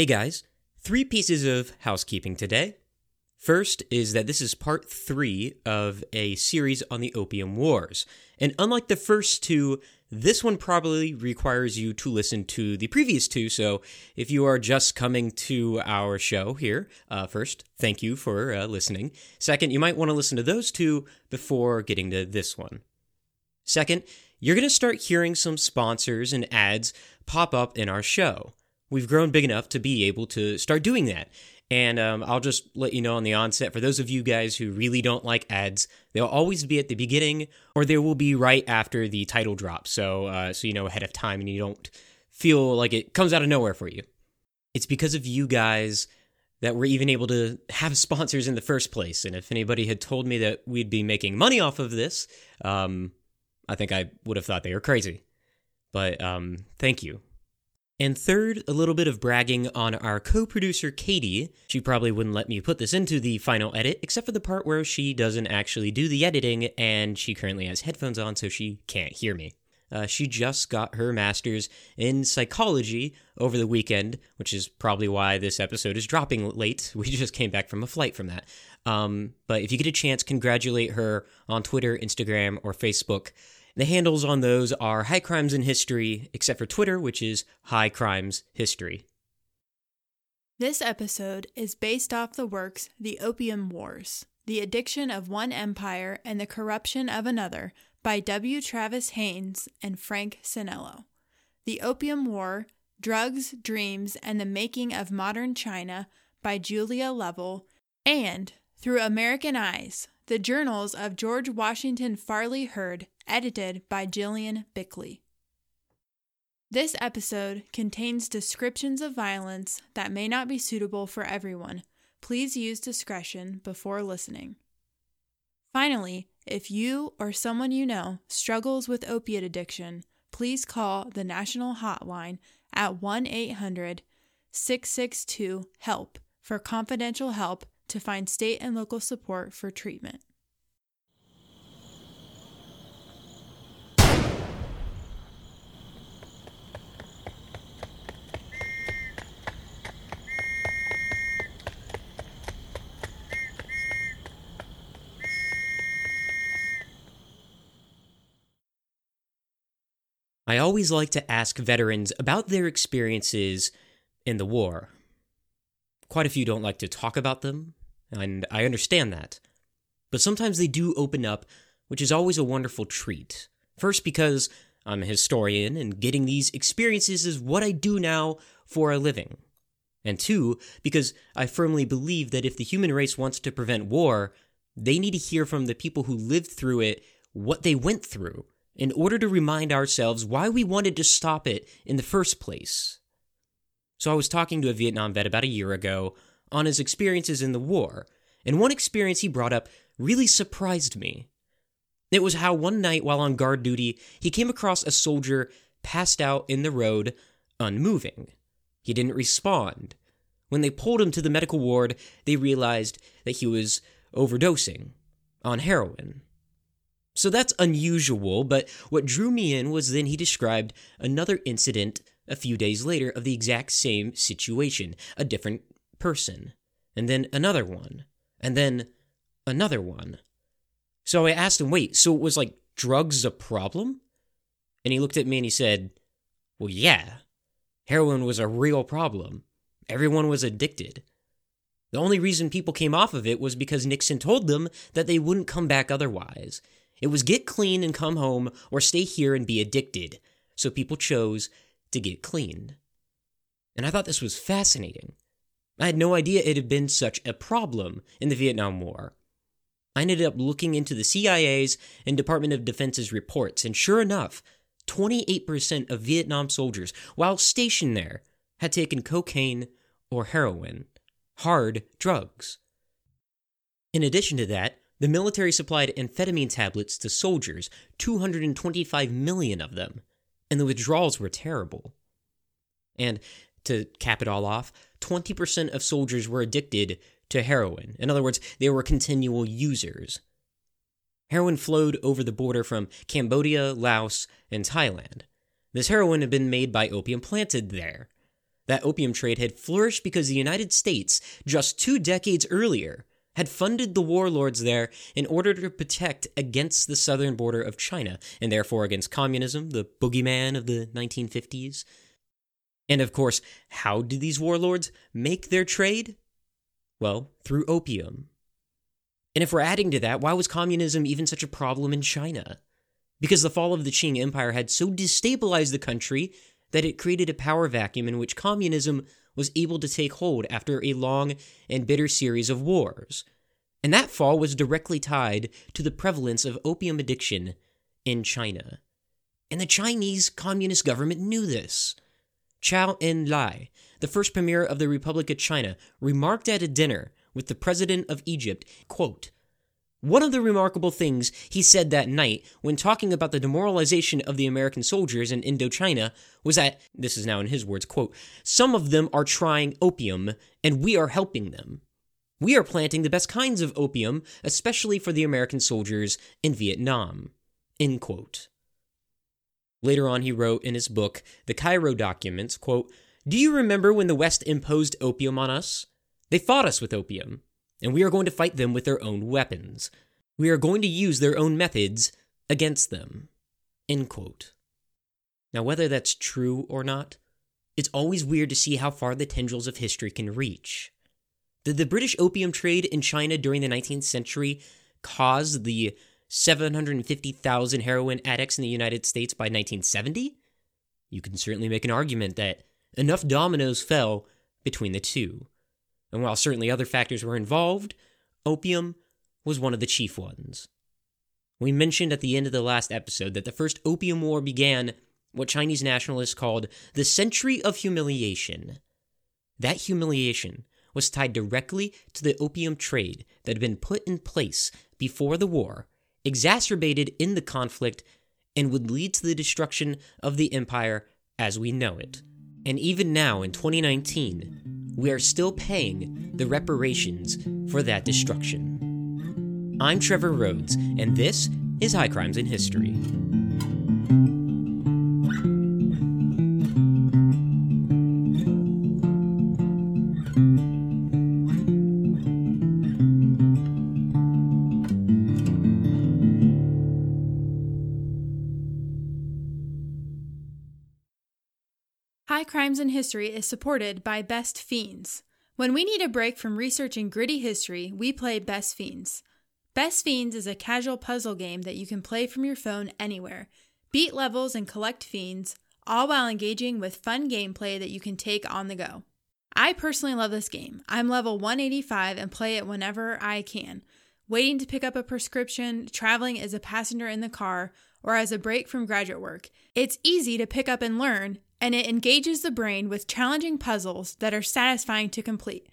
Hey guys, three pieces of housekeeping today. First is that this is part three of a series on the Opium Wars. And unlike the first two, this one probably requires you to listen to the previous two. So if you are just coming to our show here, uh, first, thank you for uh, listening. Second, you might want to listen to those two before getting to this one. Second, you're going to start hearing some sponsors and ads pop up in our show. We've grown big enough to be able to start doing that. And um, I'll just let you know on the onset for those of you guys who really don't like ads, they'll always be at the beginning or they will be right after the title drop. So, uh, so you know ahead of time and you don't feel like it comes out of nowhere for you. It's because of you guys that we're even able to have sponsors in the first place. And if anybody had told me that we'd be making money off of this, um, I think I would have thought they were crazy. But um, thank you. And third, a little bit of bragging on our co producer, Katie. She probably wouldn't let me put this into the final edit, except for the part where she doesn't actually do the editing and she currently has headphones on, so she can't hear me. Uh, she just got her master's in psychology over the weekend, which is probably why this episode is dropping late. We just came back from a flight from that. Um, but if you get a chance, congratulate her on Twitter, Instagram, or Facebook. The handles on those are High Crimes in History, except for Twitter, which is High Crimes History. This episode is based off the works The Opium Wars The Addiction of One Empire and the Corruption of Another by W. Travis Hanes and Frank Sanello. The Opium War Drugs, Dreams, and the Making of Modern China by Julia Lovell, and Through American Eyes The Journals of George Washington Farley Heard edited by Gillian Bickley. This episode contains descriptions of violence that may not be suitable for everyone. Please use discretion before listening. Finally, if you or someone you know struggles with opiate addiction, please call the national hotline at 1 800 662 HELP for confidential help to find state and local support for treatment. I always like to ask veterans about their experiences in the war. Quite a few don't like to talk about them, and I understand that. But sometimes they do open up, which is always a wonderful treat. First, because I'm a historian, and getting these experiences is what I do now for a living. And two, because I firmly believe that if the human race wants to prevent war, they need to hear from the people who lived through it what they went through in order to remind ourselves why we wanted to stop it in the first place. So I was talking to a Vietnam vet about a year ago on his experiences in the war, and one experience he brought up really surprised me. It was how one night while on guard duty, he came across a soldier passed out in the road, unmoving. He didn't respond. When they pulled him to the medical ward, they realized that he was overdosing on heroin. So that's unusual, but what drew me in was then he described another incident a few days later of the exact same situation, a different person, and then another one, and then another one. So I asked him, wait, so it was like drugs a problem? And he looked at me and he said, well, yeah, heroin was a real problem. Everyone was addicted. The only reason people came off of it was because Nixon told them that they wouldn't come back otherwise. It was get clean and come home or stay here and be addicted. So people chose to get clean. And I thought this was fascinating. I had no idea it had been such a problem in the Vietnam War. I ended up looking into the CIA's and Department of Defense's reports, and sure enough, 28% of Vietnam soldiers, while stationed there, had taken cocaine or heroin, hard drugs. In addition to that, the military supplied amphetamine tablets to soldiers, 225 million of them, and the withdrawals were terrible. And to cap it all off, 20% of soldiers were addicted to heroin. In other words, they were continual users. Heroin flowed over the border from Cambodia, Laos, and Thailand. This heroin had been made by opium planted there. That opium trade had flourished because the United States, just two decades earlier, had funded the warlords there in order to protect against the southern border of China, and therefore against communism, the boogeyman of the 1950s. And of course, how did these warlords make their trade? Well, through opium. And if we're adding to that, why was communism even such a problem in China? Because the fall of the Qing Empire had so destabilized the country that it created a power vacuum in which communism was able to take hold after a long and bitter series of wars. And that fall was directly tied to the prevalence of opium addiction in China. And the Chinese Communist government knew this. Chou En-lai, the first premier of the Republic of China, remarked at a dinner with the president of Egypt, quote, one of the remarkable things he said that night when talking about the demoralization of the American soldiers in Indochina was that, this is now in his words, quote, some of them are trying opium and we are helping them. We are planting the best kinds of opium, especially for the American soldiers in Vietnam. End quote. Later on, he wrote in his book, The Cairo Documents, quote, Do you remember when the West imposed opium on us? They fought us with opium, and we are going to fight them with their own weapons. We are going to use their own methods against them. End quote. Now, whether that's true or not, it's always weird to see how far the tendrils of history can reach. Did the British opium trade in China during the 19th century cause the 750,000 heroin addicts in the United States by 1970? You can certainly make an argument that enough dominoes fell between the two. And while certainly other factors were involved, opium was one of the chief ones. We mentioned at the end of the last episode that the first Opium War began what Chinese nationalists called the Century of Humiliation. That humiliation was tied directly to the opium trade that had been put in place before the war exacerbated in the conflict and would lead to the destruction of the empire as we know it. And even now in 2019, we are still paying the reparations for that destruction. I'm Trevor Rhodes, and this is High Crimes in History. High Crimes in History is supported by Best Fiends. When we need a break from researching gritty history, we play Best Fiends. Best Fiends is a casual puzzle game that you can play from your phone anywhere. Beat levels and collect fiends, all while engaging with fun gameplay that you can take on the go. I personally love this game. I'm level 185 and play it whenever I can. Waiting to pick up a prescription, traveling as a passenger in the car, or as a break from graduate work. It's easy to pick up and learn, and it engages the brain with challenging puzzles that are satisfying to complete.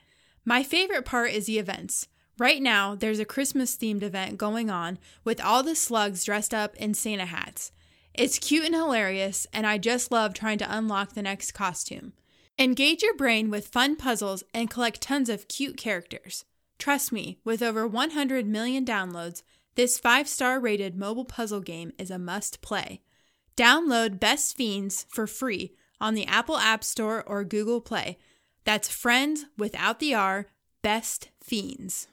My favorite part is the events. Right now, there's a Christmas themed event going on with all the slugs dressed up in Santa hats. It's cute and hilarious, and I just love trying to unlock the next costume. Engage your brain with fun puzzles and collect tons of cute characters. Trust me, with over 100 million downloads, this 5 star rated mobile puzzle game is a must play. Download Best Fiends for free on the Apple App Store or Google Play. That's friends without the R, Best Fiends.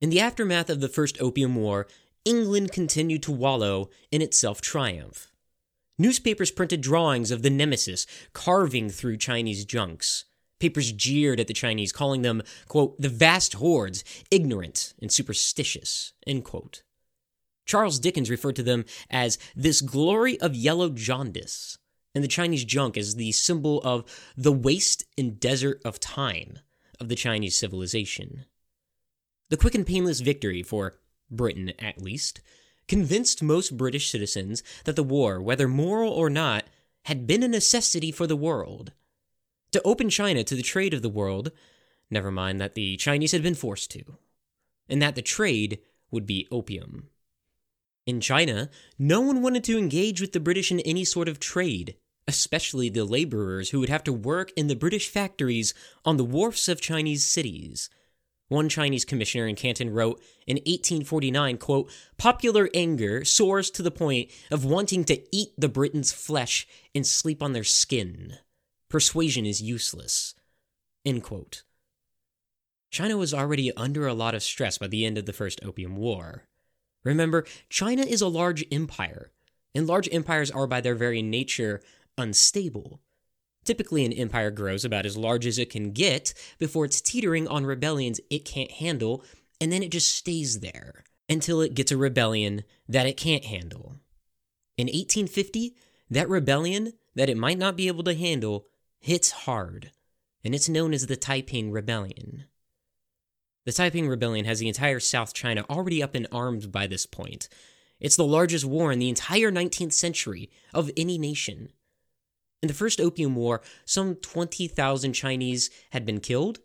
In the aftermath of the First Opium War, England continued to wallow in its self triumph. Newspapers printed drawings of the nemesis carving through Chinese junks. Papers jeered at the Chinese, calling them, quote, the vast hordes, ignorant and superstitious, end quote. Charles Dickens referred to them as this glory of yellow jaundice, and the Chinese junk as the symbol of the waste and desert of time of the Chinese civilization. The quick and painless victory, for Britain at least, convinced most British citizens that the war, whether moral or not, had been a necessity for the world. To open China to the trade of the world, never mind that the Chinese had been forced to, and that the trade would be opium. In China, no one wanted to engage with the British in any sort of trade, especially the laborers who would have to work in the British factories on the wharfs of Chinese cities. One Chinese commissioner in Canton wrote in 1849, quote, "Popular anger soars to the point of wanting to eat the Britons' flesh and sleep on their skin. Persuasion is useless." End quote. China was already under a lot of stress by the end of the First Opium War. Remember, China is a large empire, and large empires are by their very nature unstable. Typically, an empire grows about as large as it can get before it's teetering on rebellions it can't handle, and then it just stays there until it gets a rebellion that it can't handle. In 1850, that rebellion that it might not be able to handle hits hard, and it's known as the Taiping Rebellion. The Taiping Rebellion has the entire South China already up in arms by this point. It's the largest war in the entire 19th century of any nation. In the First Opium War, some 20,000 Chinese had been killed.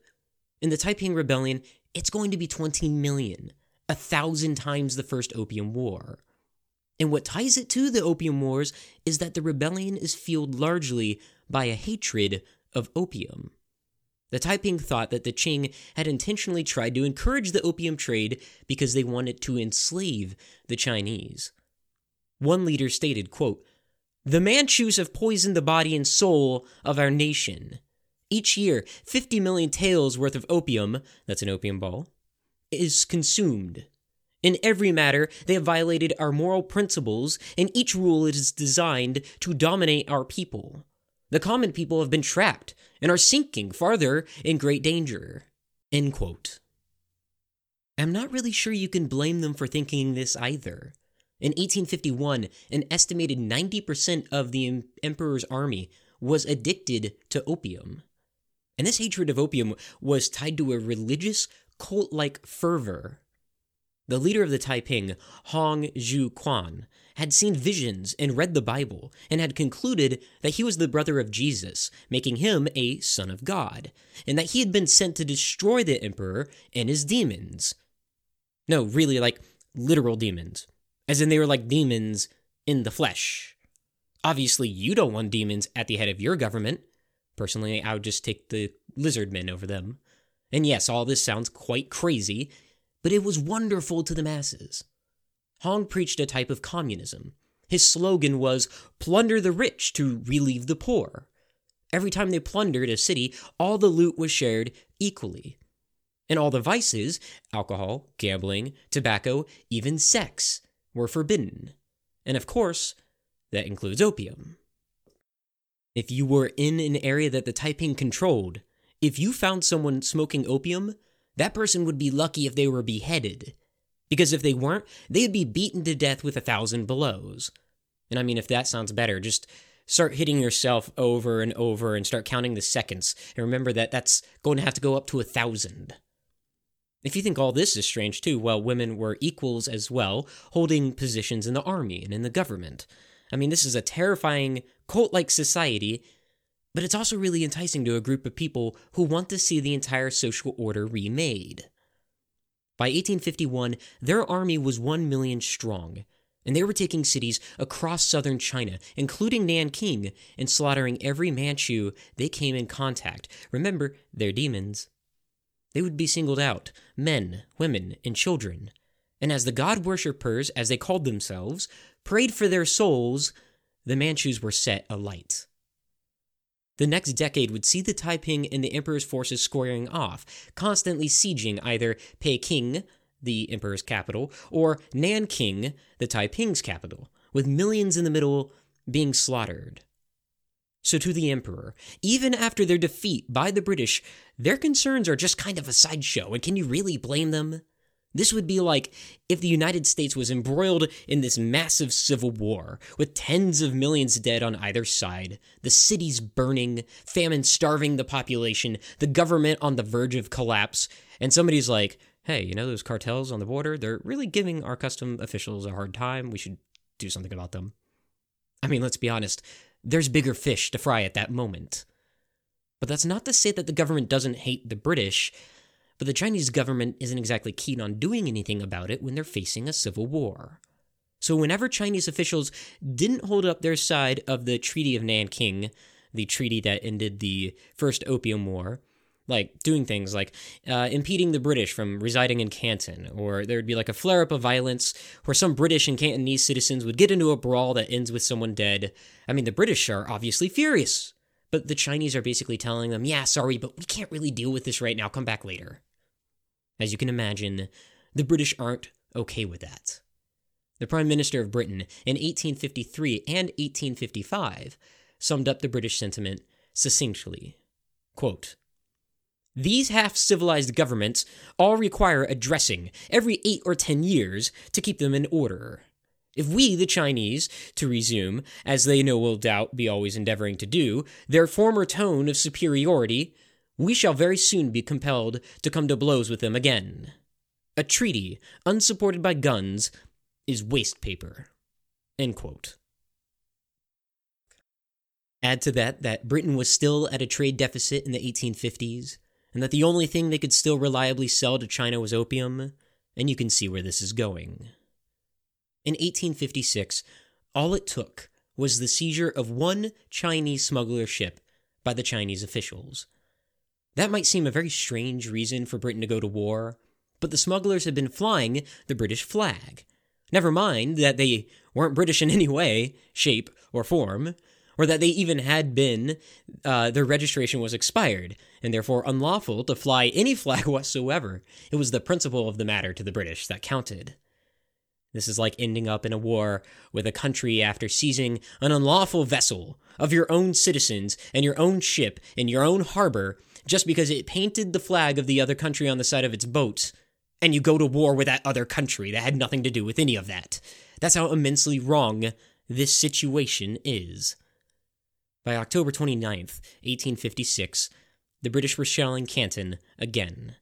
In the Taiping Rebellion, it's going to be 20 million, a thousand times the First Opium War. And what ties it to the Opium Wars is that the rebellion is fueled largely by a hatred of opium. The Taiping thought that the Qing had intentionally tried to encourage the opium trade because they wanted to enslave the Chinese. One leader stated, quote, the Manchus have poisoned the body and soul of our nation. Each year, 50 million taels worth of opium, that's an opium ball, is consumed. In every matter, they have violated our moral principles, and each rule is designed to dominate our people. The common people have been trapped and are sinking farther in great danger. End quote. I'm not really sure you can blame them for thinking this either. In 1851, an estimated 90% of the emperor's army was addicted to opium. And this hatred of opium was tied to a religious, cult like fervor. The leader of the Taiping, Hong Xiuquan, had seen visions and read the Bible and had concluded that he was the brother of Jesus, making him a son of God, and that he had been sent to destroy the emperor and his demons. No, really, like literal demons as in they were like demons in the flesh. Obviously, you don't want demons at the head of your government. Personally, I would just take the lizard men over them. And yes, all this sounds quite crazy, but it was wonderful to the masses. Hong preached a type of communism. His slogan was plunder the rich to relieve the poor. Every time they plundered a city, all the loot was shared equally. And all the vices alcohol, gambling, tobacco, even sex were forbidden. And of course, that includes opium. If you were in an area that the Taiping controlled, if you found someone smoking opium, that person would be lucky if they were beheaded. Because if they weren't, they'd be beaten to death with a thousand blows. And I mean, if that sounds better, just start hitting yourself over and over and start counting the seconds. And remember that that's going to have to go up to a thousand. If you think all this is strange too, well, women were equals as well, holding positions in the army and in the government. I mean, this is a terrifying cult like society, but it's also really enticing to a group of people who want to see the entire social order remade. By 1851, their army was 1 million strong, and they were taking cities across southern China, including Nanking, and slaughtering every Manchu they came in contact. Remember, they're demons. They would be singled out men, women, and children. And as the god worshippers, as they called themselves, prayed for their souls, the Manchus were set alight. The next decade would see the Taiping and the emperor's forces squaring off, constantly sieging either Peking, the emperor's capital, or Nanking, the Taiping's capital, with millions in the middle being slaughtered. So, to the Emperor, even after their defeat by the British, their concerns are just kind of a sideshow, and can you really blame them? This would be like if the United States was embroiled in this massive civil war, with tens of millions dead on either side, the cities burning, famine starving the population, the government on the verge of collapse, and somebody's like, hey, you know those cartels on the border? They're really giving our custom officials a hard time. We should do something about them. I mean, let's be honest there's bigger fish to fry at that moment. But that's not to say that the government doesn't hate the British, but the Chinese government isn't exactly keen on doing anything about it when they're facing a civil war. So, whenever Chinese officials didn't hold up their side of the Treaty of Nanking, the treaty that ended the First Opium War, like doing things like uh, impeding the British from residing in Canton, or there would be like a flare up of violence where some British and Cantonese citizens would get into a brawl that ends with someone dead. I mean, the British are obviously furious, but the Chinese are basically telling them, yeah, sorry, but we can't really deal with this right now, come back later. As you can imagine, the British aren't okay with that. The Prime Minister of Britain in 1853 and 1855 summed up the British sentiment succinctly. Quote, these half civilized governments all require addressing every eight or ten years to keep them in order. If we, the Chinese, to resume, as they no will doubt be always endeavoring to do, their former tone of superiority, we shall very soon be compelled to come to blows with them again. A treaty, unsupported by guns, is waste paper. Add to that that Britain was still at a trade deficit in the 1850s, and that the only thing they could still reliably sell to China was opium, and you can see where this is going. In 1856, all it took was the seizure of one Chinese smuggler ship by the Chinese officials. That might seem a very strange reason for Britain to go to war, but the smugglers had been flying the British flag. Never mind that they weren't British in any way, shape, or form, or that they even had been, uh, their registration was expired, and therefore unlawful to fly any flag whatsoever. It was the principle of the matter to the British that counted. This is like ending up in a war with a country after seizing an unlawful vessel of your own citizens and your own ship in your own harbor just because it painted the flag of the other country on the side of its boat, and you go to war with that other country that had nothing to do with any of that. That's how immensely wrong this situation is. By October 29th, 1856, the British were shelling Canton again.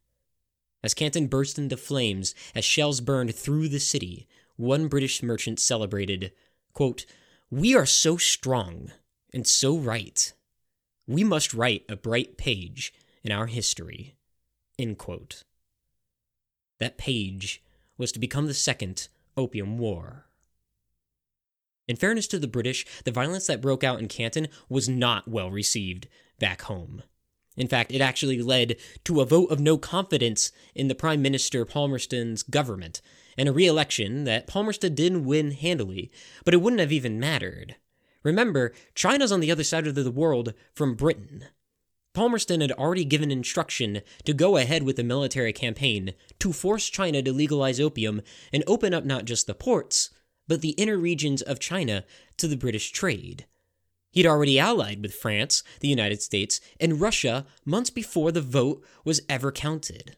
As Canton burst into flames as shells burned through the city, one British merchant celebrated, quote, We are so strong and so right. We must write a bright page in our history. End quote. That page was to become the Second Opium War. In fairness to the British, the violence that broke out in Canton was not well received back home. In fact, it actually led to a vote of no confidence in the Prime Minister Palmerston's government, and a re election that Palmerston didn't win handily, but it wouldn't have even mattered. Remember, China's on the other side of the world from Britain. Palmerston had already given instruction to go ahead with the military campaign to force China to legalize opium and open up not just the ports, but the inner regions of China to the British trade. He'd already allied with France, the United States, and Russia months before the vote was ever counted.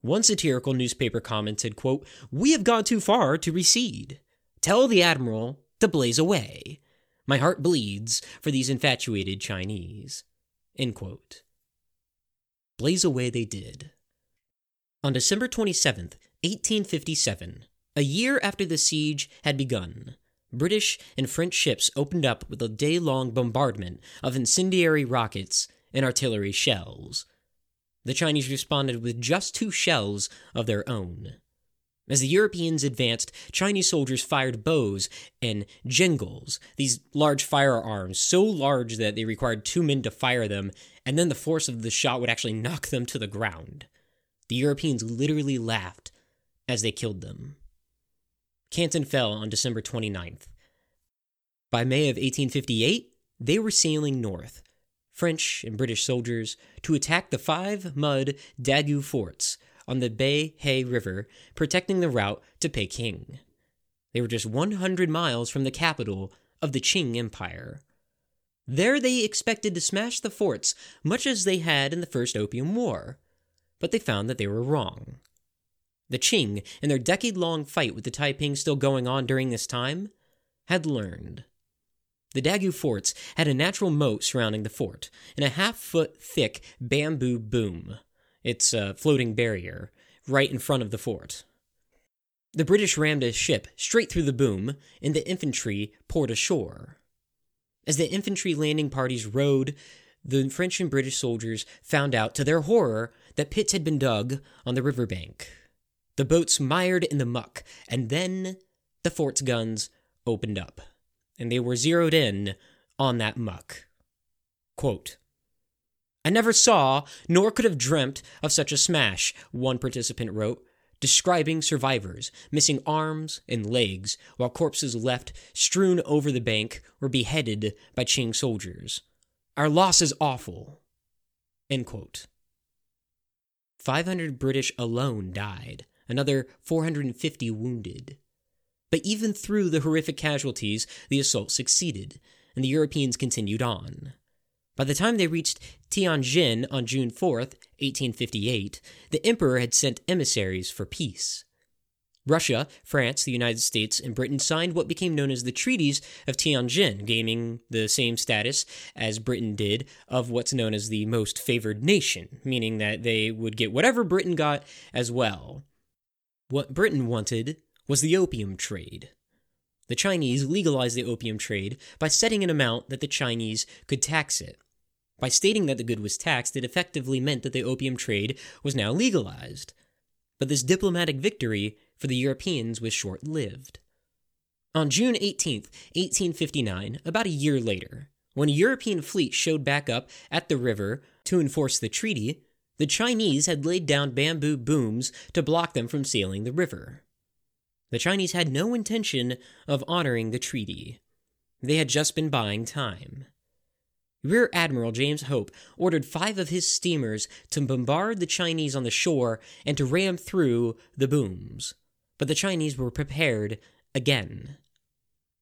One satirical newspaper commented, quote, We have gone too far to recede. Tell the Admiral to blaze away. My heart bleeds for these infatuated Chinese. Blaze away they did. On December 27th, 1857, a year after the siege had begun, British and French ships opened up with a day long bombardment of incendiary rockets and artillery shells. The Chinese responded with just two shells of their own. As the Europeans advanced, Chinese soldiers fired bows and jingals, these large firearms, so large that they required two men to fire them, and then the force of the shot would actually knock them to the ground. The Europeans literally laughed as they killed them. Canton fell on December 29th. By May of 1858, they were sailing north, French and British soldiers, to attack the five mud Dagu forts on the Bei He River, protecting the route to Peking. They were just 100 miles from the capital of the Qing Empire. There they expected to smash the forts much as they had in the First Opium War, but they found that they were wrong. The Qing, in their decade long fight with the Taiping still going on during this time, had learned. The Dagu forts had a natural moat surrounding the fort, and a half foot thick bamboo boom, its uh, floating barrier, right in front of the fort. The British rammed a ship straight through the boom, and the infantry poured ashore. As the infantry landing parties rowed, the French and British soldiers found out, to their horror, that pits had been dug on the riverbank. The boats mired in the muck, and then the fort's guns opened up, and they were zeroed in on that muck. Quote, I never saw, nor could have dreamt of such a smash, one participant wrote, describing survivors missing arms and legs while corpses left strewn over the bank were beheaded by Qing soldiers. Our loss is awful. End quote. 500 British alone died, another 450 wounded. But even through the horrific casualties, the assault succeeded, and the Europeans continued on. By the time they reached Tianjin on June 4th, 1858, the emperor had sent emissaries for peace. Russia, France, the United States, and Britain signed what became known as the Treaties of Tianjin, gaining the same status as Britain did of what's known as the most favored nation, meaning that they would get whatever Britain got as well. What Britain wanted was the opium trade. The Chinese legalized the opium trade by setting an amount that the Chinese could tax it. By stating that the good was taxed, it effectively meant that the opium trade was now legalized. But this diplomatic victory for the Europeans was short lived. On June 18, 1859, about a year later, when a European fleet showed back up at the river to enforce the treaty, the Chinese had laid down bamboo booms to block them from sailing the river. The Chinese had no intention of honoring the treaty. They had just been buying time. Rear Admiral James Hope ordered five of his steamers to bombard the Chinese on the shore and to ram through the booms. But the Chinese were prepared again.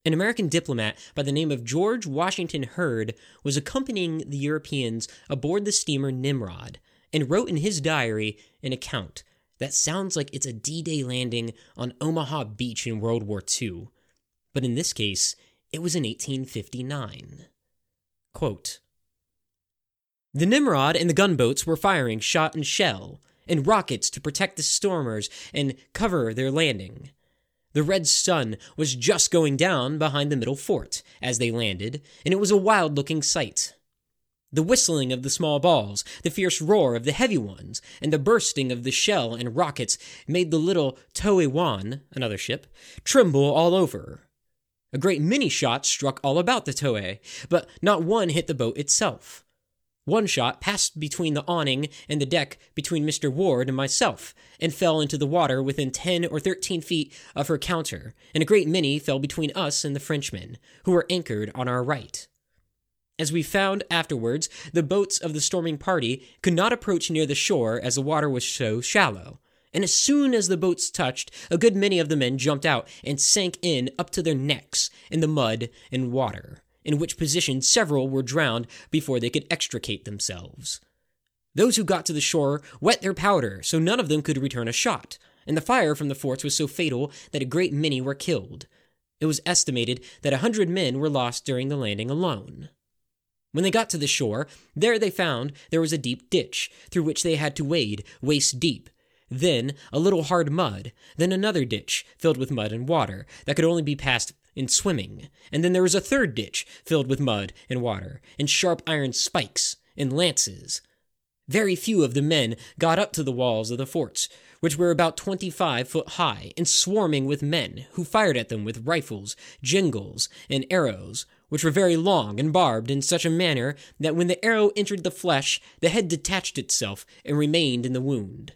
An American diplomat by the name of George Washington Heard was accompanying the Europeans aboard the steamer Nimrod and wrote in his diary an account that sounds like it's a D Day landing on Omaha Beach in World War II. But in this case, it was in 1859. Quote, the Nimrod and the gunboats were firing shot and shell and rockets to protect the stormers and cover their landing. The red sun was just going down behind the middle fort as they landed, and it was a wild looking sight. The whistling of the small balls, the fierce roar of the heavy ones, and the bursting of the shell and rockets made the little Toei Wan, another ship, tremble all over. A great many shots struck all about the Toei, but not one hit the boat itself. One shot passed between the awning and the deck between Mr. Ward and myself, and fell into the water within ten or thirteen feet of her counter, and a great many fell between us and the Frenchmen, who were anchored on our right. As we found afterwards, the boats of the storming party could not approach near the shore as the water was so shallow, and as soon as the boats touched, a good many of the men jumped out and sank in up to their necks in the mud and water, in which position several were drowned before they could extricate themselves. Those who got to the shore wet their powder, so none of them could return a shot, and the fire from the forts was so fatal that a great many were killed. It was estimated that a hundred men were lost during the landing alone. When they got to the shore, there they found there was a deep ditch, through which they had to wade waist deep, then a little hard mud, then another ditch filled with mud and water that could only be passed in swimming, and then there was a third ditch filled with mud and water, and sharp iron spikes and lances. Very few of the men got up to the walls of the forts, which were about twenty five foot high, and swarming with men, who fired at them with rifles, jingals, and arrows, which were very long and barbed in such a manner that when the arrow entered the flesh, the head detached itself and remained in the wound.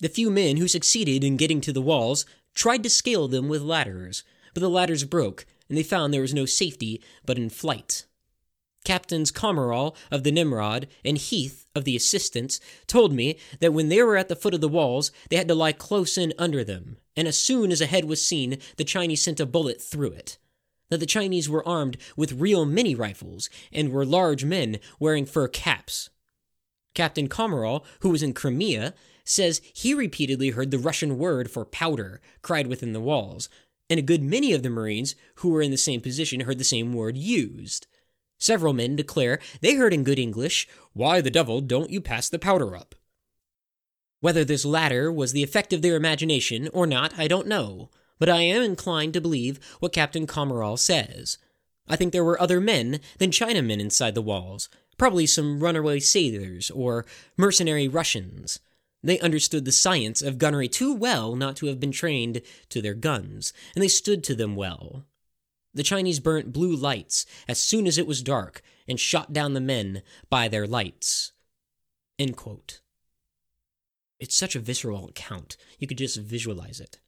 The few men who succeeded in getting to the walls tried to scale them with ladders, but the ladders broke, and they found there was no safety but in flight. Captains Commerell of the Nimrod and Heath of the Assistance told me that when they were at the foot of the walls, they had to lie close in under them, and as soon as a head was seen, the Chinese sent a bullet through it. That the Chinese were armed with real Minié rifles and were large men wearing fur caps. Captain Commerell, who was in Crimea, says he repeatedly heard the Russian word for powder cried within the walls, and a good many of the Marines who were in the same position heard the same word used. Several men declare they heard in good English, Why the devil don't you pass the powder up? Whether this latter was the effect of their imagination or not, I don't know, but I am inclined to believe what Captain Commerell says. I think there were other men than Chinamen inside the walls, probably some runaway sailors or mercenary Russians. They understood the science of gunnery too well not to have been trained to their guns, and they stood to them well. The Chinese burnt blue lights as soon as it was dark and shot down the men by their lights. It's such a visceral account, you could just visualize it.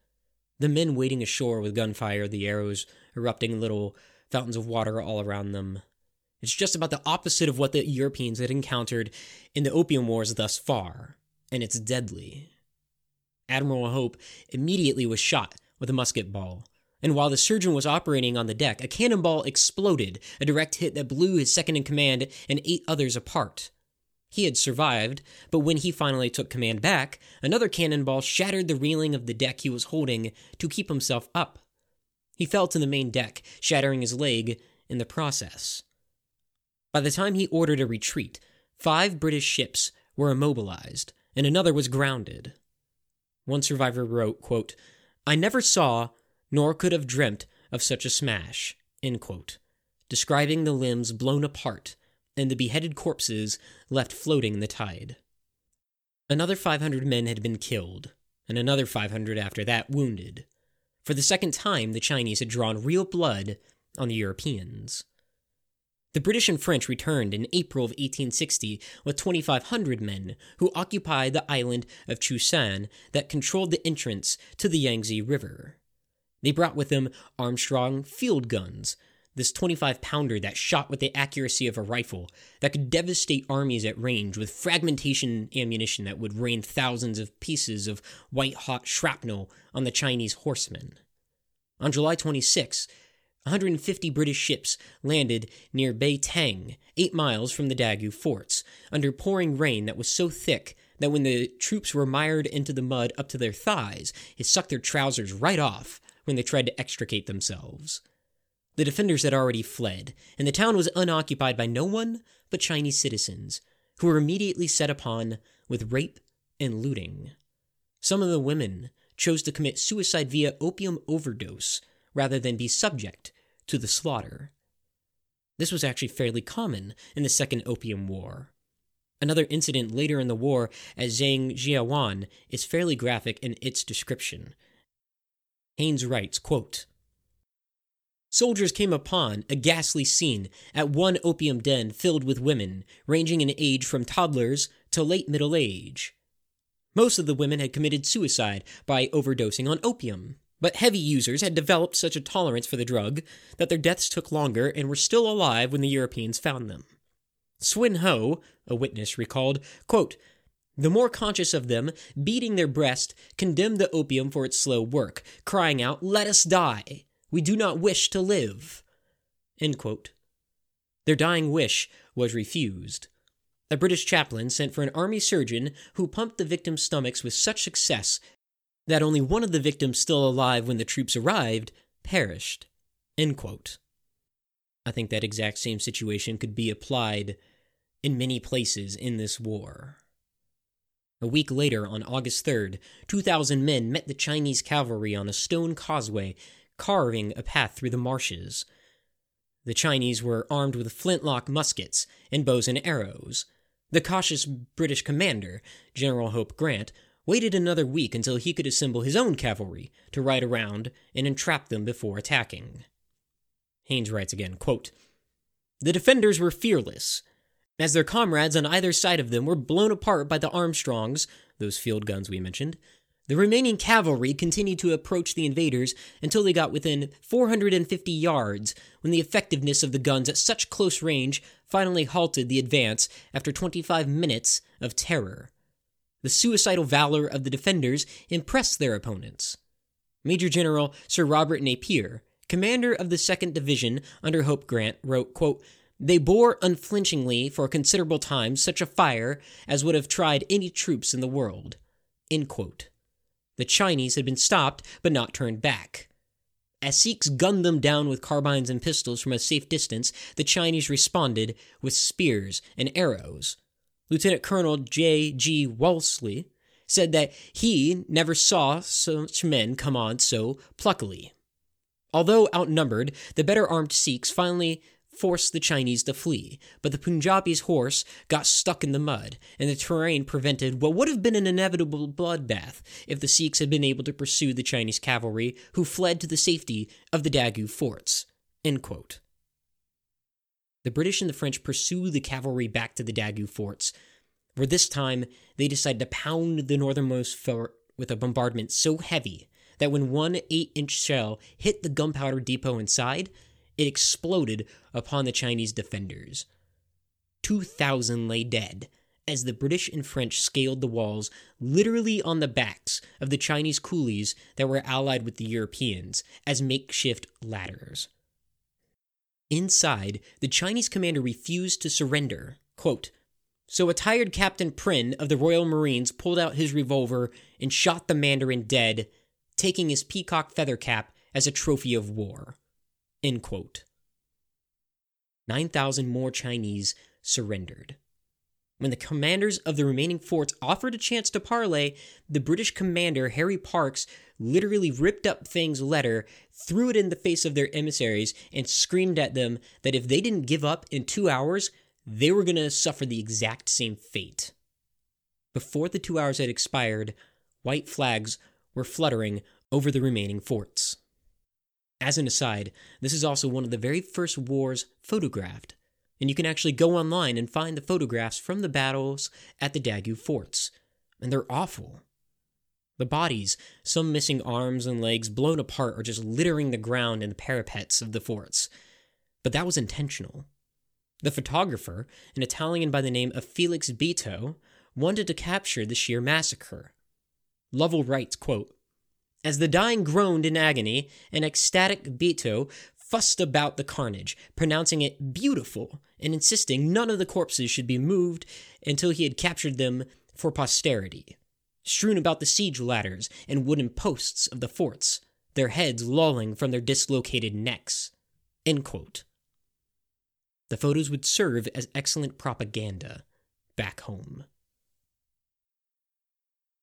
The men wading ashore with gunfire, the arrows erupting little fountains of water all around them. It's just about the opposite of what the Europeans had encountered in the Opium Wars thus far, and it's deadly. Admiral Hope immediately was shot with a musket ball, and while the surgeon was operating on the deck, a cannonball exploded, a direct hit that blew his second in command and eight others apart. He had survived, but when he finally took command back, another cannonball shattered the railing of the deck he was holding to keep himself up. He fell to the main deck, shattering his leg in the process. By the time he ordered a retreat, five British ships were immobilized, and another was grounded. One survivor wrote, quote, I never saw nor could have dreamt of such a smash, quote, describing the limbs blown apart and the beheaded corpses left floating in the tide. Another 500 men had been killed, and another 500 after that wounded. For the second time, the Chinese had drawn real blood on the Europeans. The British and French returned in April of 1860 with 2,500 men who occupied the island of Chusan that controlled the entrance to the Yangtze River. They brought with them Armstrong field guns, this 25 pounder that shot with the accuracy of a rifle, that could devastate armies at range with fragmentation ammunition that would rain thousands of pieces of white hot shrapnel on the Chinese horsemen. On July 26, 150 British ships landed near Beitang, eight miles from the Dagu forts, under pouring rain that was so thick that when the troops were mired into the mud up to their thighs, it sucked their trousers right off when they tried to extricate themselves. The defenders had already fled, and the town was unoccupied by no one but Chinese citizens, who were immediately set upon with rape and looting. Some of the women chose to commit suicide via opium overdose rather than be subject to the slaughter. This was actually fairly common in the Second Opium War. Another incident later in the war at Zhang Jiawan is fairly graphic in its description. Hanes writes, quote, Soldiers came upon a ghastly scene at one opium den filled with women, ranging in age from toddlers to late middle age. Most of the women had committed suicide by overdosing on opium, but heavy users had developed such a tolerance for the drug that their deaths took longer and were still alive when the Europeans found them. Swinhoe, a witness, recalled, quote, the more conscious of them, beating their breast, condemned the opium for its slow work, crying out, Let us die! We do not wish to live. Their dying wish was refused. A British chaplain sent for an army surgeon who pumped the victims' stomachs with such success that only one of the victims still alive when the troops arrived perished. I think that exact same situation could be applied in many places in this war. A week later, on August 3rd, 2,000 men met the Chinese cavalry on a stone causeway carving a path through the marshes. The Chinese were armed with flintlock muskets and bows and arrows. The cautious British commander, General Hope Grant, waited another week until he could assemble his own cavalry to ride around and entrap them before attacking. Hanes writes again quote, The defenders were fearless. As their comrades on either side of them were blown apart by the Armstrongs, those field guns we mentioned, the remaining cavalry continued to approach the invaders until they got within 450 yards, when the effectiveness of the guns at such close range finally halted the advance after 25 minutes of terror. The suicidal valor of the defenders impressed their opponents. Major General Sir Robert Napier, commander of the 2nd Division under Hope Grant, wrote, quote, They bore unflinchingly for a considerable time such a fire as would have tried any troops in the world. The Chinese had been stopped but not turned back. As Sikhs gunned them down with carbines and pistols from a safe distance, the Chinese responded with spears and arrows. Lieutenant Colonel J. G. Wolseley said that he never saw such men come on so pluckily. Although outnumbered, the better armed Sikhs finally forced the Chinese to flee, but the Punjabi's horse got stuck in the mud, and the terrain prevented what would have been an inevitable bloodbath if the Sikhs had been able to pursue the Chinese cavalry, who fled to the safety of the Dagu forts. The British and the French pursue the cavalry back to the Dagu forts, where this time they decide to pound the northernmost fort with a bombardment so heavy that when one 8 inch shell hit the gunpowder depot inside, it exploded upon the Chinese defenders. 2,000 lay dead as the British and French scaled the walls literally on the backs of the Chinese coolies that were allied with the Europeans as makeshift ladders. Inside, the Chinese commander refused to surrender. Quote, so a tired Captain Prin of the Royal Marines pulled out his revolver and shot the Mandarin dead, taking his peacock feather cap as a trophy of war. End quote. 9,000 more Chinese surrendered. When the commanders of the remaining forts offered a chance to parley, the British commander, Harry Parkes, literally ripped up Fang's letter, threw it in the face of their emissaries, and screamed at them that if they didn't give up in two hours, they were going to suffer the exact same fate. Before the two hours had expired, white flags were fluttering over the remaining forts. As an aside, this is also one of the very first wars photographed and you can actually go online and find the photographs from the battles at the Dagu forts. And they're awful. The bodies, some missing arms and legs, blown apart, are just littering the ground and the parapets of the forts. But that was intentional. The photographer, an Italian by the name of Felix Beato, wanted to capture the sheer massacre. Lovell writes, quote, As the dying groaned in agony, an ecstatic Beato fussed about the carnage, pronouncing it beautiful and insisting none of the corpses should be moved until he had captured them for posterity. Strewn about the siege ladders and wooden posts of the forts, their heads lolling from their dislocated necks. The photos would serve as excellent propaganda back home.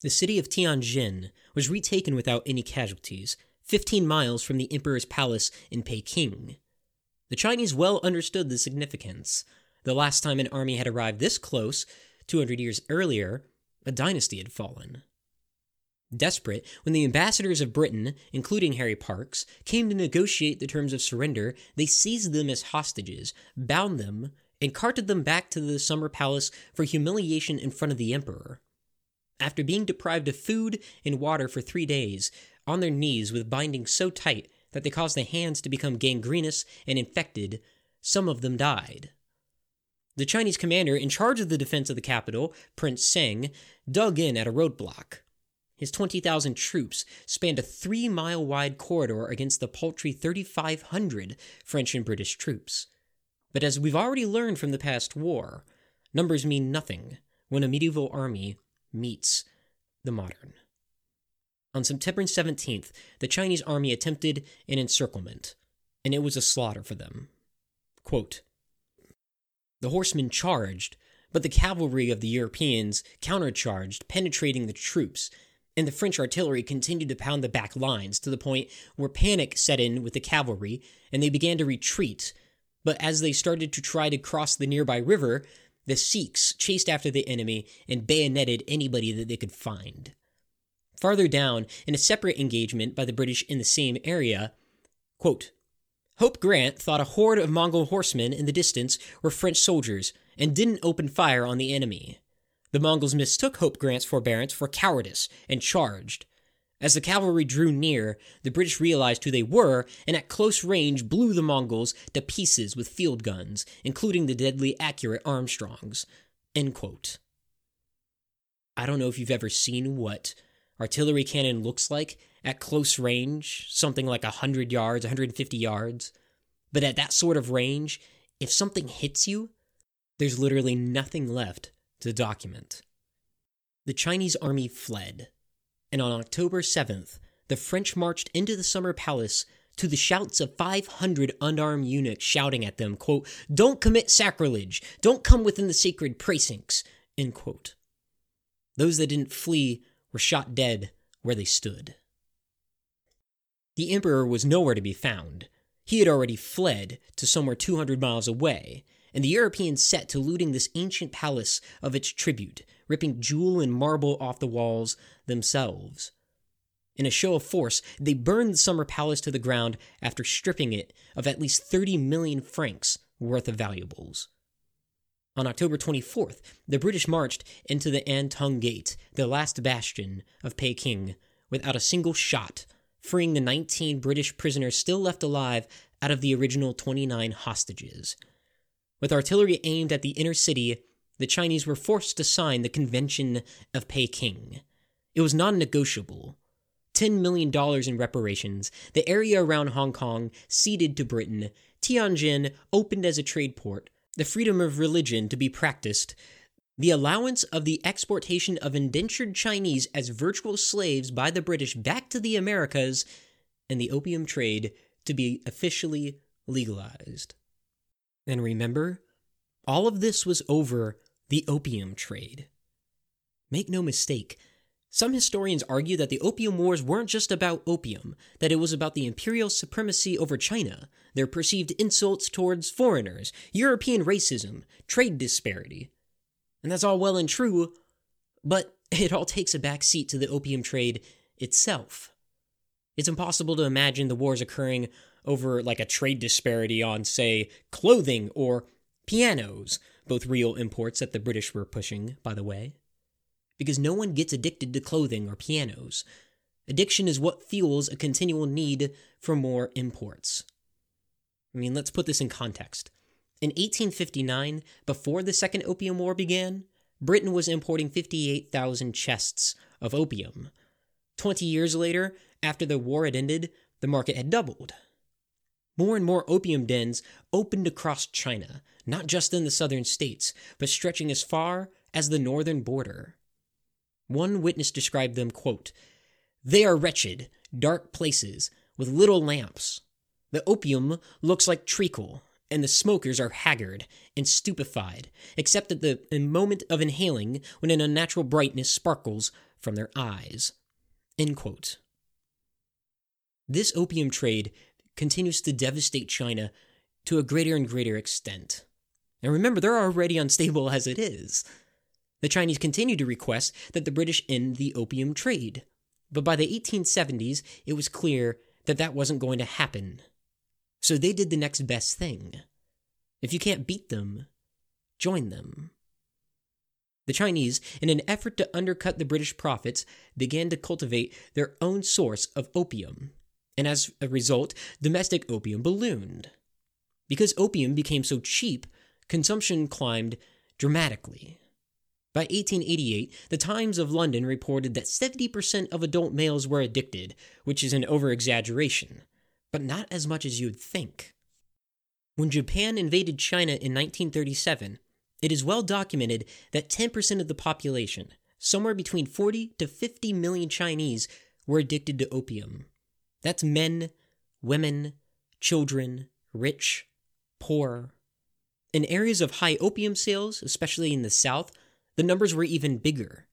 The city of Tianjin was retaken without any casualties, 15 miles from the emperor's palace in Peking. The Chinese well understood the significance. The last time an army had arrived this close, 200 years earlier, a dynasty had fallen. Desperate, when the ambassadors of Britain, including Harry Parkes, came to negotiate the terms of surrender, they seized them as hostages, bound them, and carted them back to the summer palace for humiliation in front of the emperor. After being deprived of food and water for three days, on their knees with bindings so tight that they caused the hands to become gangrenous and infected, some of them died. The Chinese commander in charge of the defense of the capital, Prince Seng, dug in at a roadblock. His 20,000 troops spanned a three mile wide corridor against the paltry 3,500 French and British troops. But as we've already learned from the past war, numbers mean nothing when a medieval army meets the modern. On September 17th, the Chinese army attempted an encirclement, and it was a slaughter for them. Quote, the horsemen charged, but the cavalry of the Europeans countercharged, penetrating the troops, and the French artillery continued to pound the back lines to the point where panic set in with the cavalry and they began to retreat. But as they started to try to cross the nearby river, the Sikhs chased after the enemy and bayoneted anybody that they could find. Farther down, in a separate engagement by the British in the same area, quote, Hope Grant thought a horde of Mongol horsemen in the distance were French soldiers and didn't open fire on the enemy. The Mongols mistook Hope Grant's forbearance for cowardice and charged. As the cavalry drew near, the British realized who they were and at close range blew the Mongols to pieces with field guns, including the deadly accurate Armstrongs. I don't know if you've ever seen what artillery cannon looks like at close range, something like 100 yards, 150 yards. But at that sort of range, if something hits you, there's literally nothing left to document. The Chinese army fled, and on October 7th, the French marched into the summer palace to the shouts of 500 unarmed eunuchs shouting at them, quote, Don't commit sacrilege! Don't come within the sacred precincts! End quote. Those that didn't flee were shot dead where they stood. The emperor was nowhere to be found. He had already fled to somewhere 200 miles away, and the Europeans set to looting this ancient palace of its tribute, ripping jewel and marble off the walls themselves. In a show of force, they burned the summer palace to the ground after stripping it of at least 30 million francs worth of valuables. On October 24th, the British marched into the Antung Gate, the last bastion of Peking, without a single shot, freeing the 19 British prisoners still left alive out of the original 29 hostages. With artillery aimed at the inner city, the Chinese were forced to sign the Convention of Peking. It was non negotiable. $10 million in reparations, the area around Hong Kong ceded to Britain, Tianjin opened as a trade port, the freedom of religion to be practiced, the allowance of the exportation of indentured Chinese as virtual slaves by the British back to the Americas, and the opium trade to be officially legalized. And remember, all of this was over the opium trade. Make no mistake, some historians argue that the Opium Wars weren't just about opium, that it was about the imperial supremacy over China, their perceived insults towards foreigners, European racism, trade disparity. And that's all well and true, but it all takes a back seat to the opium trade itself. It's impossible to imagine the wars occurring over like a trade disparity on, say, clothing or pianos, both real imports that the British were pushing, by the way because no one gets addicted to clothing or pianos. Addiction is what fuels a continual need for more imports. I mean, let's put this in context. In 1859, before the Second Opium War began, Britain was importing 58,000 chests of opium. Twenty years later, after the war had ended, the market had doubled. More and more opium dens opened across China, not just in the southern states, but stretching as far as the northern border. One witness described them, quote, They are wretched, dark places with little lamps. The opium looks like treacle, and the smokers are haggard and stupefied, except at the moment of inhaling when an unnatural brightness sparkles from their eyes. This opium trade continues to devastate China to a greater and greater extent. And remember, they're already unstable as it is. The Chinese continued to request that the British end the opium trade. But by the 1870s, it was clear that that wasn't going to happen. So they did the next best thing. If you can't beat them, join them. The Chinese, in an effort to undercut the British profits, began to cultivate their own source of opium, and as a result, domestic opium ballooned. Because opium became so cheap, consumption climbed dramatically. By 1888, the Times of London reported that 70% of adult males were addicted, which is an overexaggeration, but not as much as you'd think. When Japan invaded China in 1937, it is well documented that 10% of the population, somewhere between 40 to 50 million Chinese, were addicted to opium. That's men, women, children, rich, poor. In areas of high opium sales, especially in the South, the numbers were even bigger.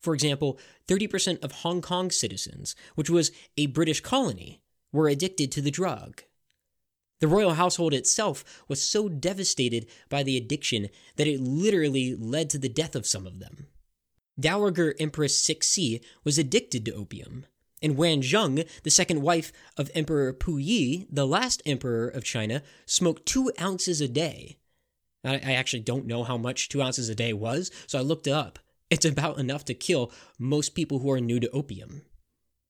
For example, 30% of Hong Kong citizens, which was a British colony, were addicted to the drug. The royal household itself was so devastated by the addiction that it literally led to the death of some of them. Dowager Empress Cixi was addicted to opium, and Wanrong, the second wife of Emperor Puyi, the last emperor of China, smoked two ounces a day, I, actually don't know how much two ounces a day was, so I looked it up. It's about enough to kill most people who are new to opium.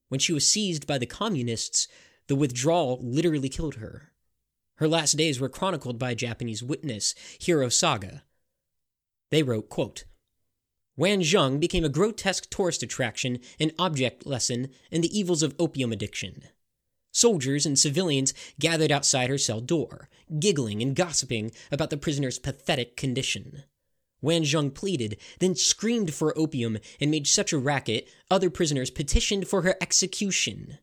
When she was seized by the communists, the withdrawal literally killed her. Her last days were chronicled by a Japanese witness, Hiro Saga. They wrote, quote, Wanrong became a grotesque tourist attraction and object lesson in the evils of opium addiction. Soldiers and civilians gathered outside her cell door, giggling and gossiping about the prisoner's pathetic condition. Wanrong pleaded, then screamed for opium and made such a racket, other prisoners petitioned for her execution.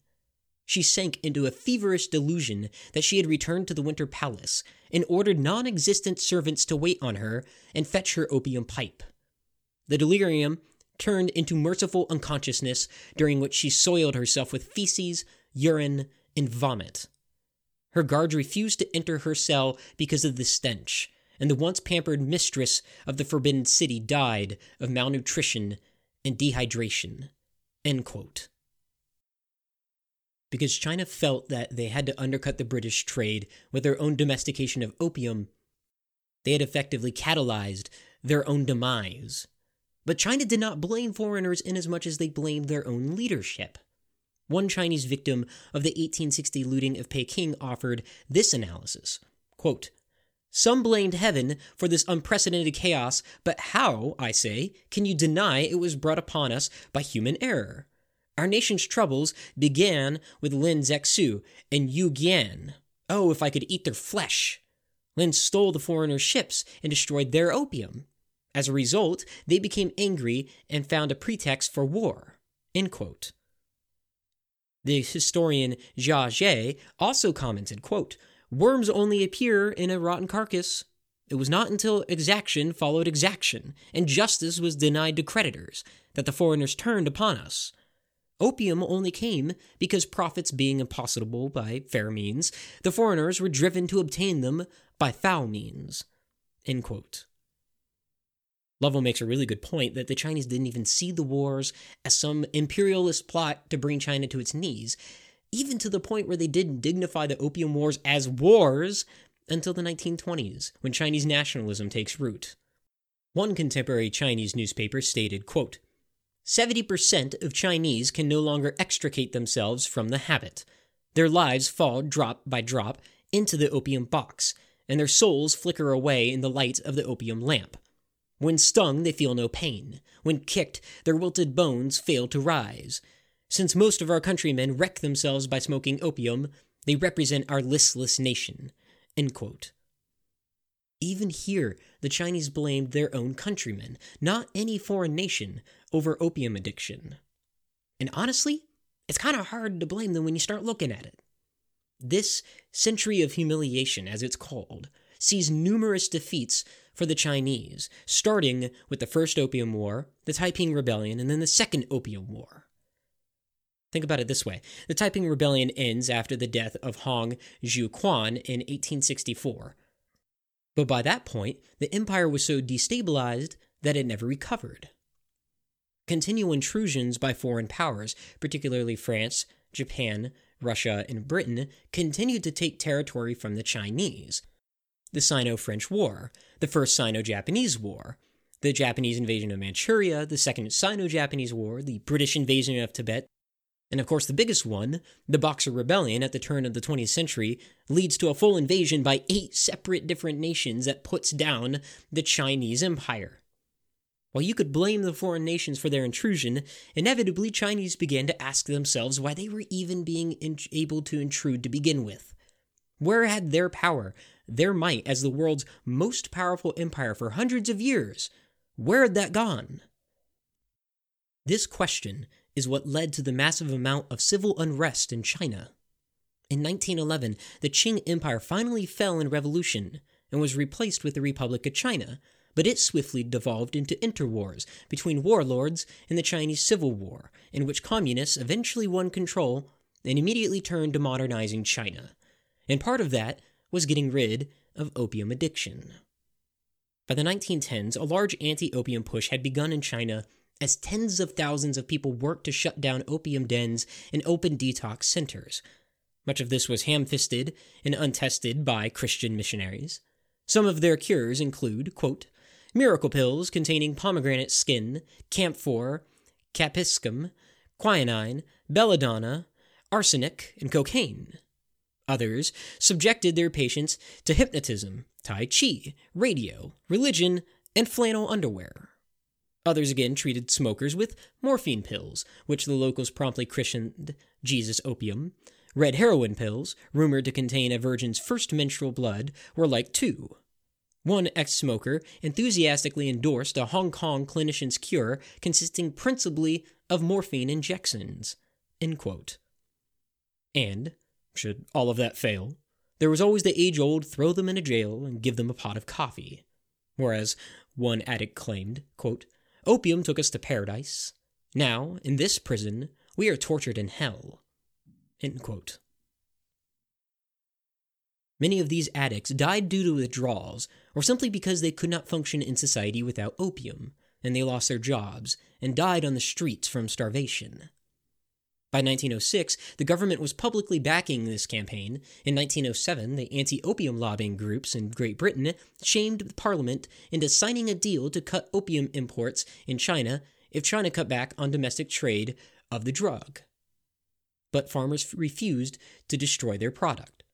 She sank into a feverish delusion that she had returned to the Winter Palace and ordered non existent servants to wait on her and fetch her opium pipe. The delirium turned into merciful unconsciousness, during which she soiled herself with feces, urine, and vomit. Her guards refused to enter her cell because of the stench, and the once pampered mistress of the Forbidden City died of malnutrition and dehydration. because China felt that they had to undercut the British trade with their own domestication of opium. They had effectively catalyzed their own demise. But China did not blame foreigners in as much as they blamed their own leadership. One Chinese victim of the 1860 looting of Peking offered this analysis quote, Some blamed heaven for this unprecedented chaos, but how, I say, can you deny it was brought upon us by human error? Our nation's troubles began with Lin Zexu and Yu Qian. Oh, if I could eat their flesh! Lin stole the foreigners' ships and destroyed their opium. As a result, they became angry and found a pretext for war. The historian Jia Zhe also commented, quote, Worms only appear in a rotten carcass. It was not until exaction followed exaction, and justice was denied to creditors, that the foreigners turned upon us. Opium only came because profits being impossible by fair means, the foreigners were driven to obtain them by foul means. Lovell makes a really good point that the Chinese didn't even see the wars as some imperialist plot to bring China to its knees, even to the point where they didn't dignify the Opium Wars as wars until the 1920s, when Chinese nationalism takes root. One contemporary Chinese newspaper stated, quote, 70% of Chinese can no longer extricate themselves from the habit. Their lives fall drop by drop into the opium box, and their souls flicker away in the light of the opium lamp. When stung, they feel no pain. When kicked, their wilted bones fail to rise. Since most of our countrymen wreck themselves by smoking opium, they represent our listless nation. Even here, the Chinese blamed their own countrymen, not any foreign nation, over opium addiction. And honestly, it's kind of hard to blame them when you start looking at it. This century of humiliation, as it's called, sees numerous defeats for the Chinese, starting with the First Opium War, the Taiping Rebellion, and then the Second Opium War. Think about it this way the Taiping Rebellion ends after the death of Hong Xiuquan in 1864. But by that point, the empire was so destabilized that it never recovered. Continual intrusions by foreign powers, particularly France, Japan, Russia, and Britain, continued to take territory from the Chinese, the Sino French War, the First Sino Japanese War, the Japanese invasion of Manchuria, the Second Sino Japanese War, the British invasion of Tibet, and of course the biggest one, the Boxer Rebellion at the turn of the 20th century, leads to a full invasion by eight separate different nations that puts down the Chinese Empire. While you could blame the foreign nations for their intrusion, inevitably Chinese began to ask themselves why they were even being in- able to intrude to begin with. Where had their power, their might as the world's most powerful empire for hundreds of years, where had that gone? This question is what led to the massive amount of civil unrest in China. In 1911, the Qing Empire finally fell in revolution and was replaced with the Republic of China, but it swiftly devolved into interwars between warlords in the Chinese Civil War, in which communists eventually won control and immediately turned to modernizing China. And part of that was getting rid of opium addiction. By the 1910s, a large anti opium push had begun in China as tens of thousands of people worked to shut down opium dens and open detox centers. Much of this was ham fisted and untested by Christian missionaries. Some of their cures include, quote, miracle pills containing pomegranate skin, camphor, capiscum, quinine, belladonna, arsenic, and cocaine. Others subjected their patients to hypnotism, Tai Chi, radio, religion, and flannel underwear. Others again treated smokers with morphine pills, which the locals promptly christened Jesus opium. Red heroin pills, rumored to contain a virgin's first menstrual blood, were like too. One ex smoker enthusiastically endorsed a Hong Kong clinician's cure consisting principally of morphine injections. And should all of that fail, there was always the age old throw them in a jail and give them a pot of coffee. Whereas one addict claimed, quote, Opium took us to paradise. Now, in this prison, we are tortured in hell. Many of these addicts died due to withdrawals, or simply because they could not function in society without opium, and they lost their jobs and died on the streets from starvation. By 1906, the government was publicly backing this campaign. In 1907, the anti opium lobbying groups in Great Britain shamed the parliament into signing a deal to cut opium imports in China if China cut back on domestic trade of the drug. But farmers refused to destroy their product.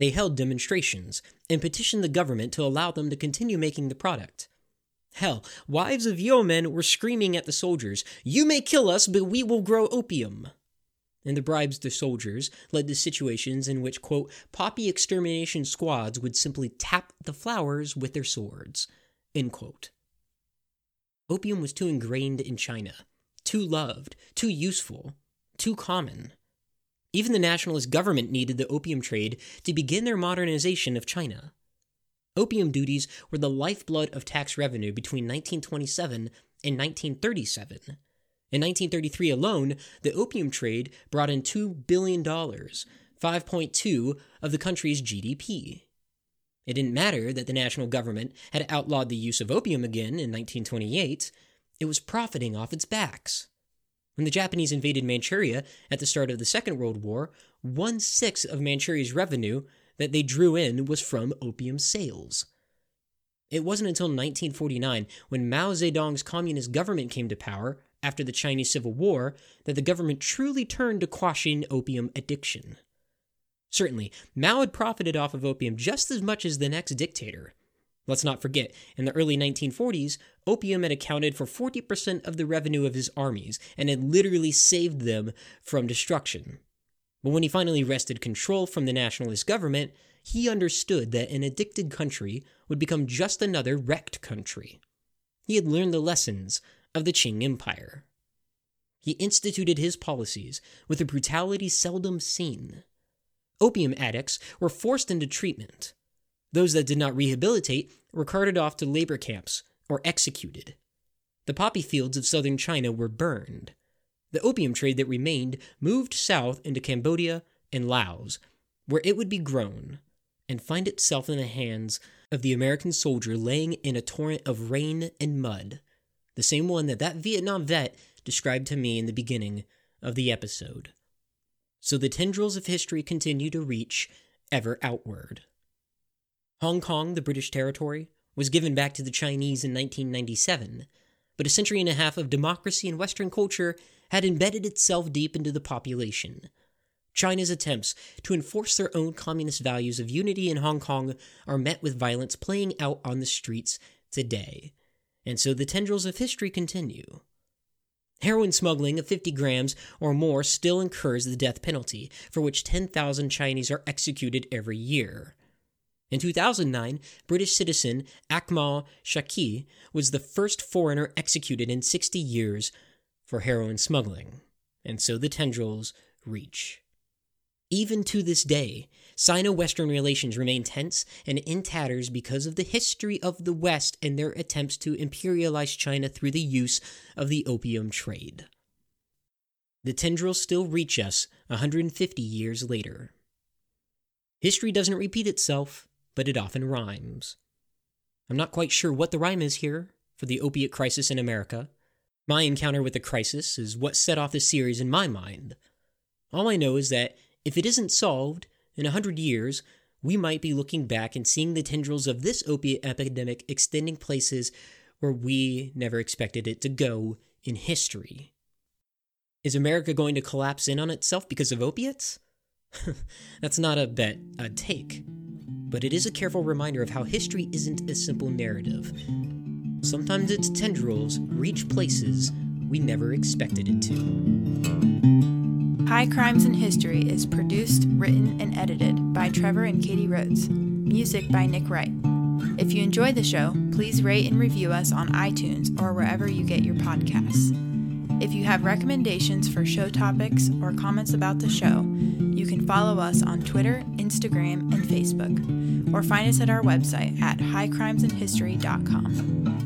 They held demonstrations and petitioned the government to allow them to continue making the product. Hell, wives of yeomen were screaming at the soldiers, You may kill us, but we will grow opium. And the bribes the soldiers led to situations in which, quote, poppy extermination squads would simply tap the flowers with their swords, end quote. Opium was too ingrained in China, too loved, too useful, too common. Even the nationalist government needed the opium trade to begin their modernization of China. Opium duties were the lifeblood of tax revenue between 1927 and 1937. In 1933 alone, the opium trade brought in $2 billion, 5.2 of the country's GDP. It didn't matter that the national government had outlawed the use of opium again in 1928, it was profiting off its backs. When the Japanese invaded Manchuria at the start of the Second World War, one sixth of Manchuria's revenue that they drew in was from opium sales. It wasn't until 1949, when Mao Zedong's communist government came to power after the Chinese Civil War, that the government truly turned to quashing opium addiction. Certainly, Mao had profited off of opium just as much as the next dictator. Let's not forget, in the early 1940s, opium had accounted for 40% of the revenue of his armies and had literally saved them from destruction. But when he finally wrested control from the nationalist government, he understood that an addicted country would become just another wrecked country. He had learned the lessons of the Qing Empire. He instituted his policies with a brutality seldom seen. Opium addicts were forced into treatment. Those that did not rehabilitate were carted off to labor camps or executed. The poppy fields of southern China were burned. The opium trade that remained moved south into Cambodia and Laos, where it would be grown and find itself in the hands of the American soldier laying in a torrent of rain and mud, the same one that that Vietnam vet described to me in the beginning of the episode. So the tendrils of history continue to reach ever outward. Hong Kong, the British territory, was given back to the Chinese in 1997, but a century and a half of democracy and Western culture had embedded itself deep into the population. China's attempts to enforce their own communist values of unity in Hong Kong are met with violence playing out on the streets today. And so the tendrils of history continue. Heroin smuggling of 50 grams or more still incurs the death penalty, for which 10,000 Chinese are executed every year. In 2009, British citizen Akmal Shaikh was the first foreigner executed in 60 years for heroin smuggling, and so the tendrils reach. Even to this day, Sino Western relations remain tense and in tatters because of the history of the West and their attempts to imperialize China through the use of the opium trade. The tendrils still reach us 150 years later. History doesn't repeat itself, but it often rhymes. I'm not quite sure what the rhyme is here for the opiate crisis in America, my encounter with the crisis is what set off the series in my mind. All I know is that if it isn't solved, in a hundred years, we might be looking back and seeing the tendrils of this opiate epidemic extending places where we never expected it to go in history. Is America going to collapse in on itself because of opiates? That's not a bet I'd take. But it is a careful reminder of how history isn't a simple narrative, sometimes its tendrils reach places we never expected it to. High Crimes in History is produced, written, and edited by Trevor and Katie Rhodes. Music by Nick Wright. If you enjoy the show, please rate and review us on iTunes or wherever you get your podcasts. If you have recommendations for show topics or comments about the show, you can follow us on Twitter, Instagram, and Facebook, or find us at our website at highcrimesandhistory.com.